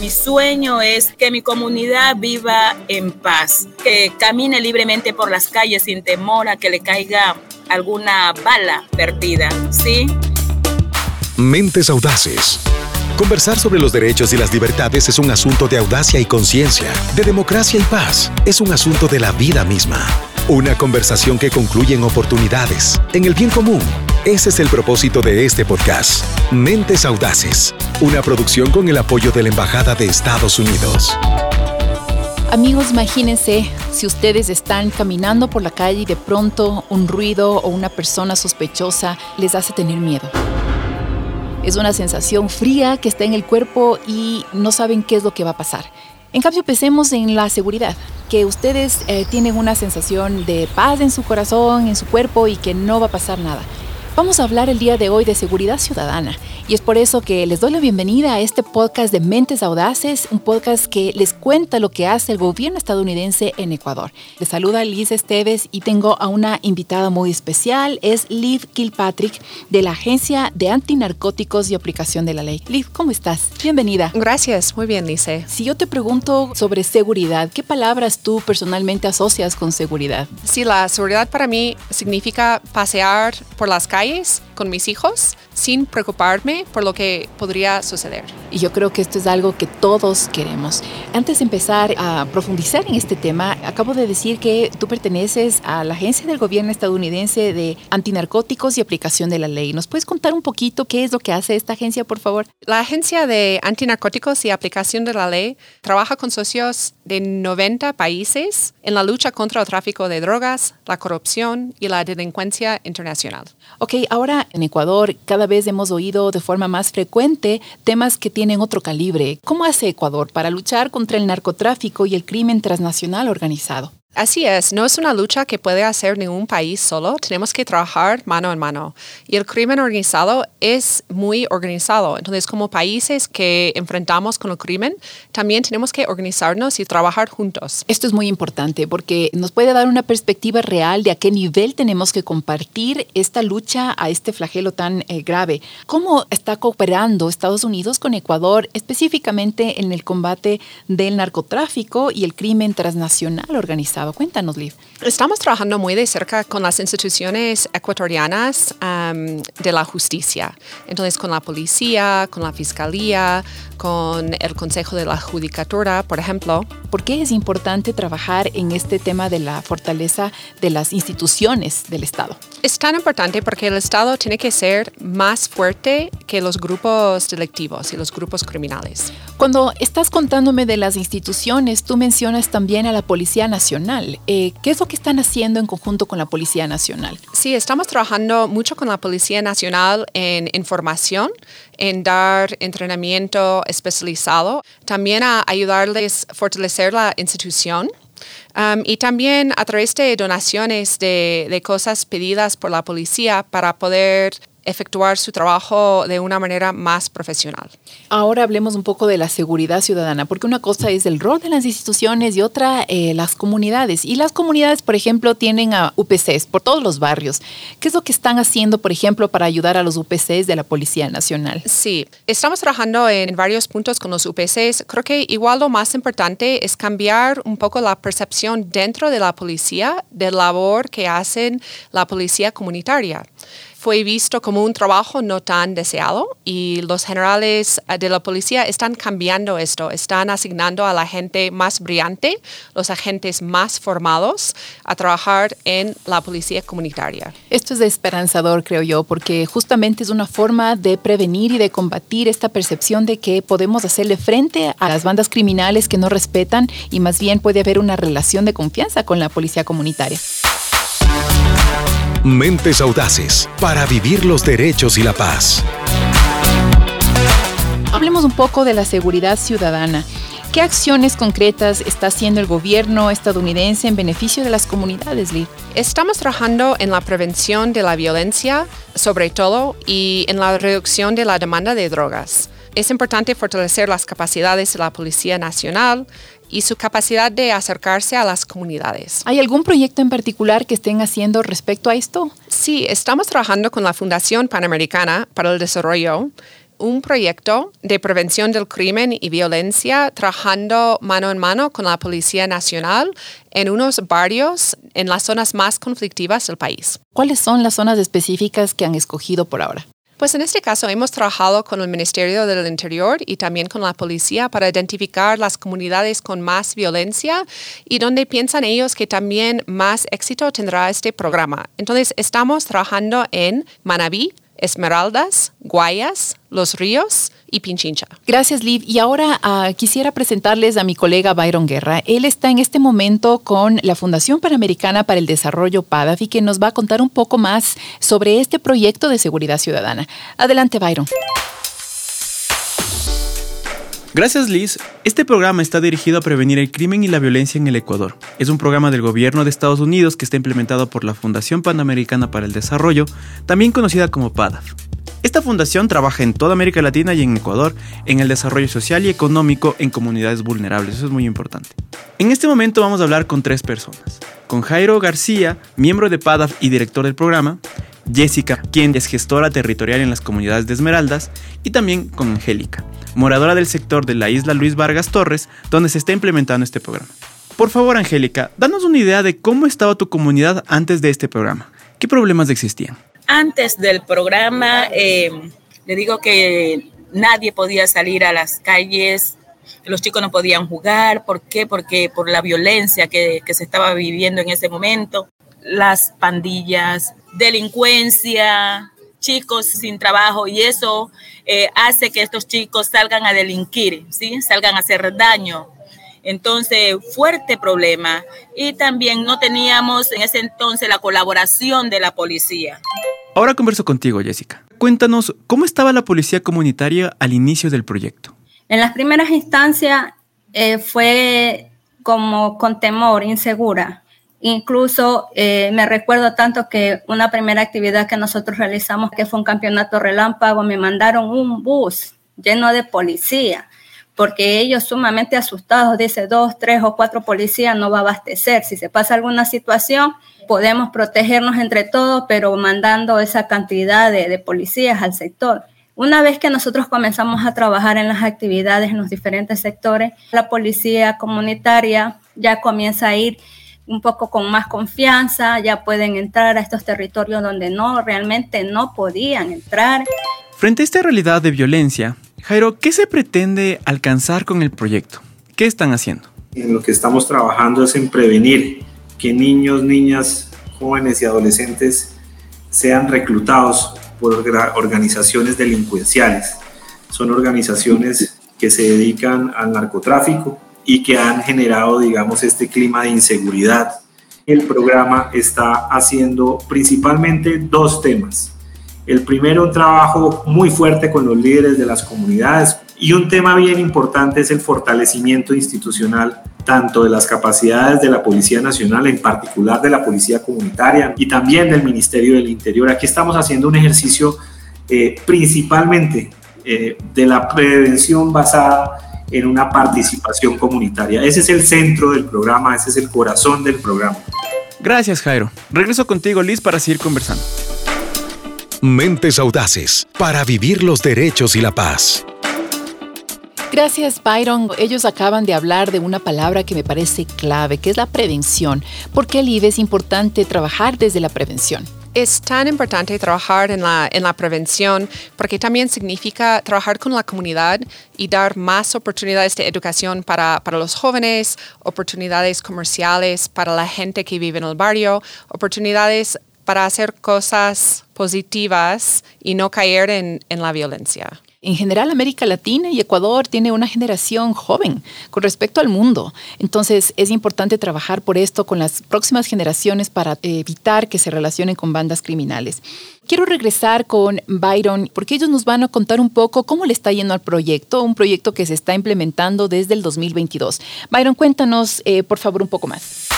Mi sueño es que mi comunidad viva en paz, que camine libremente por las calles sin temor a que le caiga alguna bala perdida, ¿sí? Mentes audaces. Conversar sobre los derechos y las libertades es un asunto de audacia y conciencia, de democracia y paz. Es un asunto de la vida misma. Una conversación que concluye en oportunidades, en el bien común. Ese es el propósito de este podcast. Mentes Audaces, una producción con el apoyo de la Embajada de Estados Unidos. Amigos, imagínense si ustedes están caminando por la calle y de pronto un ruido o una persona sospechosa les hace tener miedo. Es una sensación fría que está en el cuerpo y no saben qué es lo que va a pasar. En cambio, pensemos en la seguridad, que ustedes eh, tienen una sensación de paz en su corazón, en su cuerpo y que no va a pasar nada. Vamos a hablar el día de hoy de seguridad ciudadana y es por eso que les doy la bienvenida a este podcast de Mentes Audaces, un podcast que les cuenta lo que hace el gobierno estadounidense en Ecuador. Les saluda Liz Esteves y tengo a una invitada muy especial, es Liv Kilpatrick de la Agencia de Antinarcóticos y Aplicación de la Ley. Liv, ¿cómo estás? Bienvenida. Gracias, muy bien, Liz. Si yo te pregunto sobre seguridad, ¿qué palabras tú personalmente asocias con seguridad? Sí, la seguridad para mí significa pasear por las calles país con mis hijos sin preocuparme por lo que podría suceder. Y yo creo que esto es algo que todos queremos. Antes de empezar a profundizar en este tema, acabo de decir que tú perteneces a la agencia del gobierno estadounidense de antinarcóticos y aplicación de la ley. ¿Nos puedes contar un poquito qué es lo que hace esta agencia, por favor? La agencia de antinarcóticos y aplicación de la ley trabaja con socios de 90 países en la lucha contra el tráfico de drogas, la corrupción y la delincuencia internacional. Ok, ahora en Ecuador cada vez hemos oído de forma más frecuente temas que tienen otro calibre. ¿Cómo hace Ecuador para luchar contra el narcotráfico y el crimen transnacional organizado? Así es, no es una lucha que puede hacer ningún país solo, tenemos que trabajar mano en mano. Y el crimen organizado es muy organizado, entonces como países que enfrentamos con el crimen, también tenemos que organizarnos y trabajar juntos. Esto es muy importante porque nos puede dar una perspectiva real de a qué nivel tenemos que compartir esta lucha a este flagelo tan eh, grave. ¿Cómo está cooperando Estados Unidos con Ecuador específicamente en el combate del narcotráfico y el crimen transnacional organizado? Cuéntanos, Liv. Estamos trabajando muy de cerca con las instituciones ecuatorianas de la justicia. Entonces, con la policía, con la fiscalía, con el Consejo de la Judicatura, por ejemplo. ¿Por qué es importante trabajar en este tema de la fortaleza de las instituciones del Estado? Es tan importante porque el Estado tiene que ser más fuerte que los grupos delictivos y los grupos criminales. Cuando estás contándome de las instituciones, tú mencionas también a la Policía Nacional. Eh, ¿Qué es lo que están haciendo en conjunto con la Policía Nacional? Sí, estamos trabajando mucho con la Policía Nacional en información, en dar entrenamiento especializado, también a ayudarles a fortalecer la institución. Um, y también a través de donaciones de, de cosas pedidas por la policía para poder efectuar su trabajo de una manera más profesional. Ahora hablemos un poco de la seguridad ciudadana, porque una cosa es el rol de las instituciones y otra eh, las comunidades. Y las comunidades, por ejemplo, tienen a UPCs por todos los barrios. ¿Qué es lo que están haciendo, por ejemplo, para ayudar a los UPCs de la Policía Nacional? Sí, estamos trabajando en varios puntos con los UPCs. Creo que igual lo más importante es cambiar un poco la percepción dentro de la policía de labor que hacen la policía comunitaria fue visto como un trabajo no tan deseado y los generales eh, de la policía están cambiando esto, están asignando a la gente más brillante, los agentes más formados a trabajar en la policía comunitaria. Esto es esperanzador, creo yo, porque justamente es una forma de prevenir y de combatir esta percepción de que podemos hacerle frente a las bandas criminales que no respetan y más bien puede haber una relación de confianza con la policía comunitaria. Mentes Audaces para vivir los derechos y la paz. Hablemos un poco de la seguridad ciudadana. ¿Qué acciones concretas está haciendo el gobierno estadounidense en beneficio de las comunidades, Lee? Estamos trabajando en la prevención de la violencia, sobre todo, y en la reducción de la demanda de drogas. Es importante fortalecer las capacidades de la Policía Nacional, y su capacidad de acercarse a las comunidades. ¿Hay algún proyecto en particular que estén haciendo respecto a esto? Sí, estamos trabajando con la Fundación Panamericana para el Desarrollo un proyecto de prevención del crimen y violencia trabajando mano en mano con la Policía Nacional en unos barrios en las zonas más conflictivas del país. ¿Cuáles son las zonas específicas que han escogido por ahora? Pues en este caso hemos trabajado con el Ministerio del Interior y también con la policía para identificar las comunidades con más violencia y donde piensan ellos que también más éxito tendrá este programa. Entonces estamos trabajando en Manabí, Esmeraldas, Guayas, Los Ríos y Pinchincha. Gracias, Liv. Y ahora ah, quisiera presentarles a mi colega Byron Guerra. Él está en este momento con la Fundación Panamericana para el Desarrollo PADAF y que nos va a contar un poco más sobre este proyecto de seguridad ciudadana. Adelante, Byron. Gracias Liz, este programa está dirigido a prevenir el crimen y la violencia en el Ecuador. Es un programa del gobierno de Estados Unidos que está implementado por la Fundación Panamericana para el Desarrollo, también conocida como PADAF. Esta fundación trabaja en toda América Latina y en Ecuador en el desarrollo social y económico en comunidades vulnerables, eso es muy importante. En este momento vamos a hablar con tres personas. Con Jairo García, miembro de PADAF y director del programa, Jessica, quien es gestora territorial en las comunidades de Esmeraldas, y también con Angélica, moradora del sector de la isla Luis Vargas Torres, donde se está implementando este programa. Por favor, Angélica, danos una idea de cómo estaba tu comunidad antes de este programa. ¿Qué problemas existían? Antes del programa, eh, le digo que nadie podía salir a las calles, los chicos no podían jugar. ¿Por qué? Porque por la violencia que, que se estaba viviendo en ese momento, las pandillas, delincuencia, chicos sin trabajo y eso eh, hace que estos chicos salgan a delinquir, ¿sí? salgan a hacer daño. Entonces, fuerte problema. Y también no teníamos en ese entonces la colaboración de la policía. Ahora converso contigo, Jessica. Cuéntanos, ¿cómo estaba la policía comunitaria al inicio del proyecto? En las primeras instancias eh, fue como con temor, insegura. Incluso eh, me recuerdo tanto que una primera actividad que nosotros realizamos, que fue un campeonato relámpago, me mandaron un bus lleno de policía, porque ellos sumamente asustados, dice dos, tres o cuatro policías no va a abastecer. Si se pasa alguna situación, podemos protegernos entre todos, pero mandando esa cantidad de, de policías al sector. Una vez que nosotros comenzamos a trabajar en las actividades en los diferentes sectores, la policía comunitaria ya comienza a ir un poco con más confianza, ya pueden entrar a estos territorios donde no, realmente no podían entrar. Frente a esta realidad de violencia, Jairo, ¿qué se pretende alcanzar con el proyecto? ¿Qué están haciendo? En lo que estamos trabajando es en prevenir que niños, niñas, jóvenes y adolescentes sean reclutados por organizaciones delincuenciales. Son organizaciones que se dedican al narcotráfico, y que han generado, digamos, este clima de inseguridad. El programa está haciendo principalmente dos temas. El primero, un trabajo muy fuerte con los líderes de las comunidades y un tema bien importante es el fortalecimiento institucional tanto de las capacidades de la Policía Nacional, en particular de la Policía Comunitaria y también del Ministerio del Interior. Aquí estamos haciendo un ejercicio eh, principalmente eh, de la prevención basada en una participación comunitaria. Ese es el centro del programa, ese es el corazón del programa. Gracias, Jairo. Regreso contigo, Liz, para seguir conversando. Mentes audaces para vivir los derechos y la paz. Gracias, Byron. Ellos acaban de hablar de una palabra que me parece clave, que es la prevención. ¿Por qué, Liv, es importante trabajar desde la prevención? Es tan importante trabajar en la, en la prevención porque también significa trabajar con la comunidad y dar más oportunidades de educación para, para los jóvenes, oportunidades comerciales para la gente que vive en el barrio, oportunidades para hacer cosas positivas y no caer en, en la violencia en general América Latina y Ecuador tiene una generación joven con respecto al mundo. Entonces es importante trabajar por esto con las próximas generaciones para evitar que se relacionen con bandas criminales. Quiero regresar con Byron porque ellos nos van a contar un poco cómo le está yendo al proyecto, un proyecto que se está implementando desde el 2022. Byron, cuéntanos eh, por favor un poco más.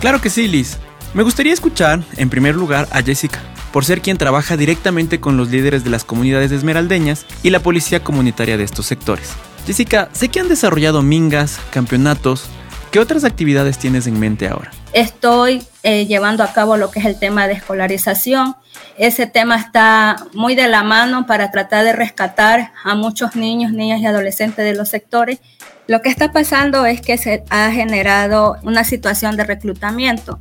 Claro que sí, Liz. Me gustaría escuchar, en primer lugar, a Jessica por ser quien trabaja directamente con los líderes de las comunidades esmeraldeñas y la policía comunitaria de estos sectores. Jessica, sé que han desarrollado mingas, campeonatos. ¿Qué otras actividades tienes en mente ahora? Estoy eh, llevando a cabo lo que es el tema de escolarización. Ese tema está muy de la mano para tratar de rescatar a muchos niños, niñas y adolescentes de los sectores. Lo que está pasando es que se ha generado una situación de reclutamiento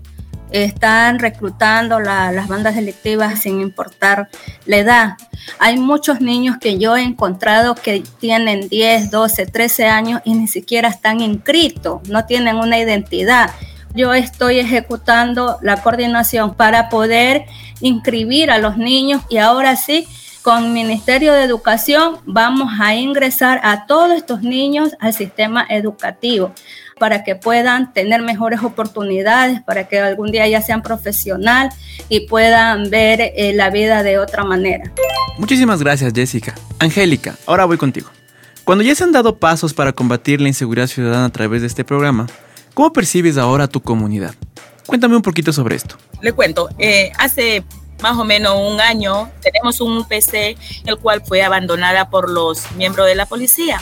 están reclutando las bandas delictivas sin importar la edad. Hay muchos niños que yo he encontrado que tienen 10, 12, 13 años y ni siquiera están inscritos, no tienen una identidad. Yo estoy ejecutando la coordinación para poder inscribir a los niños y ahora sí, con Ministerio de Educación vamos a ingresar a todos estos niños al sistema educativo para que puedan tener mejores oportunidades, para que algún día ya sean profesional y puedan ver eh, la vida de otra manera. Muchísimas gracias Jessica. Angélica, ahora voy contigo. Cuando ya se han dado pasos para combatir la inseguridad ciudadana a través de este programa, ¿cómo percibes ahora tu comunidad? Cuéntame un poquito sobre esto. Le cuento, eh, hace más o menos un año tenemos un PC el cual fue abandonada por los miembros de la policía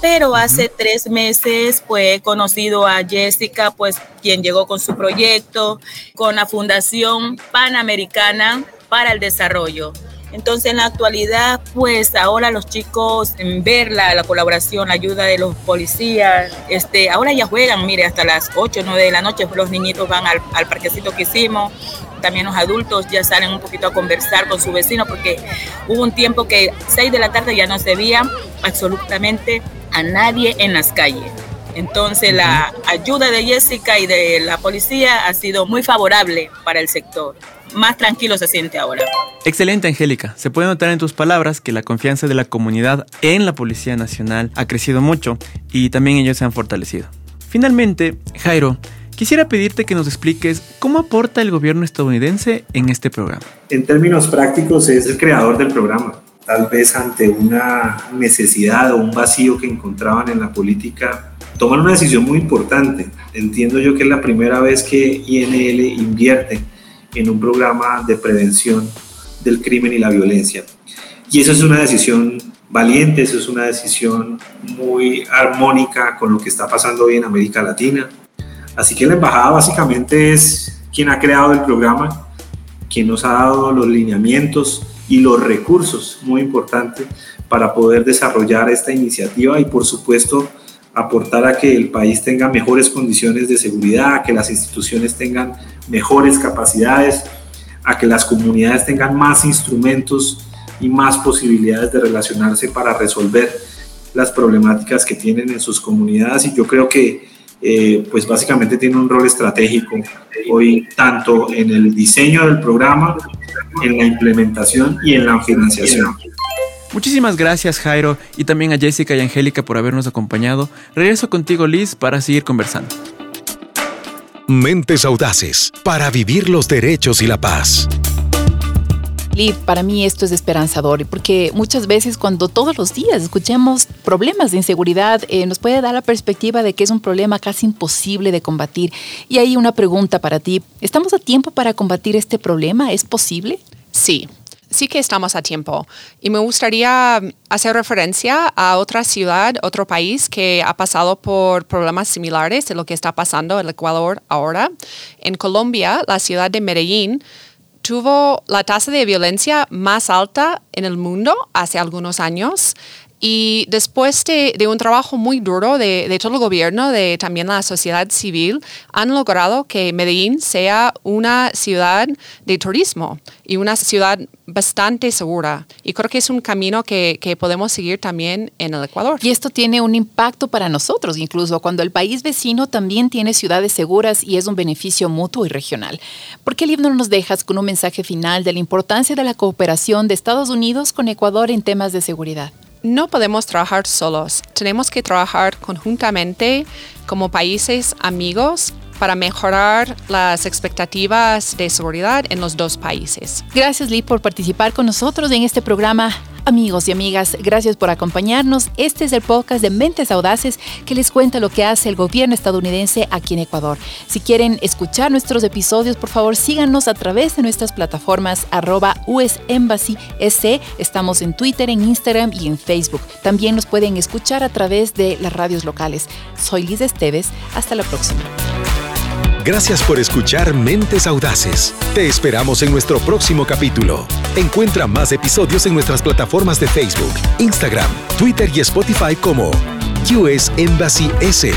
pero hace tres meses pues he conocido a Jessica, pues quien llegó con su proyecto, con la Fundación Panamericana para el Desarrollo. Entonces en la actualidad, pues ahora los chicos en ver la, colaboración, la ayuda de los policías, este, ahora ya juegan, mire, hasta las 8 o 9 de la noche los niñitos van al, al parquecito que hicimos, también los adultos ya salen un poquito a conversar con su vecino porque hubo un tiempo que 6 de la tarde ya no se veía absolutamente a nadie en las calles. Entonces la ayuda de Jessica y de la policía ha sido muy favorable para el sector. Más tranquilo se siente ahora. Excelente, Angélica. Se puede notar en tus palabras que la confianza de la comunidad en la Policía Nacional ha crecido mucho y también ellos se han fortalecido. Finalmente, Jairo, quisiera pedirte que nos expliques cómo aporta el gobierno estadounidense en este programa. En términos prácticos, es el creador del programa tal vez ante una necesidad o un vacío que encontraban en la política, toman una decisión muy importante. Entiendo yo que es la primera vez que INL invierte en un programa de prevención del crimen y la violencia. Y eso es una decisión valiente, eso es una decisión muy armónica con lo que está pasando hoy en América Latina. Así que la embajada básicamente es quien ha creado el programa, quien nos ha dado los lineamientos, y los recursos, muy importante, para poder desarrollar esta iniciativa y por supuesto aportar a que el país tenga mejores condiciones de seguridad, a que las instituciones tengan mejores capacidades, a que las comunidades tengan más instrumentos y más posibilidades de relacionarse para resolver las problemáticas que tienen en sus comunidades y yo creo que eh, pues básicamente tiene un rol estratégico hoy tanto en el diseño del programa en la implementación y en la financiación. Muchísimas gracias Jairo y también a Jessica y Angélica por habernos acompañado. Regreso contigo Liz para seguir conversando. Mentes audaces para vivir los derechos y la paz. Liv, para mí esto es esperanzador porque muchas veces cuando todos los días escuchemos problemas de inseguridad, eh, nos puede dar la perspectiva de que es un problema casi imposible de combatir. Y hay una pregunta para ti. ¿Estamos a tiempo para combatir este problema? ¿Es posible? Sí, sí que estamos a tiempo. Y me gustaría hacer referencia a otra ciudad, otro país que ha pasado por problemas similares de lo que está pasando en el Ecuador ahora. En Colombia, la ciudad de Medellín tuvo la tasa de violencia más alta en el mundo hace algunos años. Y después de, un trabajo muy duro de, todo el gobierno, de también la sociedad civil, han logrado que Medellín sea una ciudad de turismo y una ciudad bastante segura. Y creo que es un camino que, podemos seguir también en el Ecuador. Y esto tiene un impacto para nosotros, incluso cuando el país vecino también tiene ciudades seguras y es un beneficio mutuo y regional. ¿Por qué, Liv, no nos dejas con un mensaje final de la importancia de la cooperación de Estados Unidos con Ecuador en temas de seguridad? No podemos trabajar solos, tenemos que trabajar conjuntamente como países amigos para mejorar las expectativas de seguridad en los dos países. Gracias Lee por participar con nosotros en este programa. Amigos y amigas, gracias por acompañarnos. Este es el podcast de Mentes Audaces que les cuenta lo que hace el gobierno estadounidense aquí en Ecuador. Si quieren escuchar nuestros episodios, por favor síganos a través de nuestras plataformas arroba US Embassy. Estamos en Twitter, en Instagram y en Facebook. También nos pueden escuchar a través de las radios locales. Soy Liz Esteves. Hasta la próxima. Gracias por escuchar Mentes Audaces. Te esperamos en nuestro próximo capítulo. Encuentra más episodios en nuestras plataformas de Facebook, Instagram, Twitter y Spotify como US Embassy S.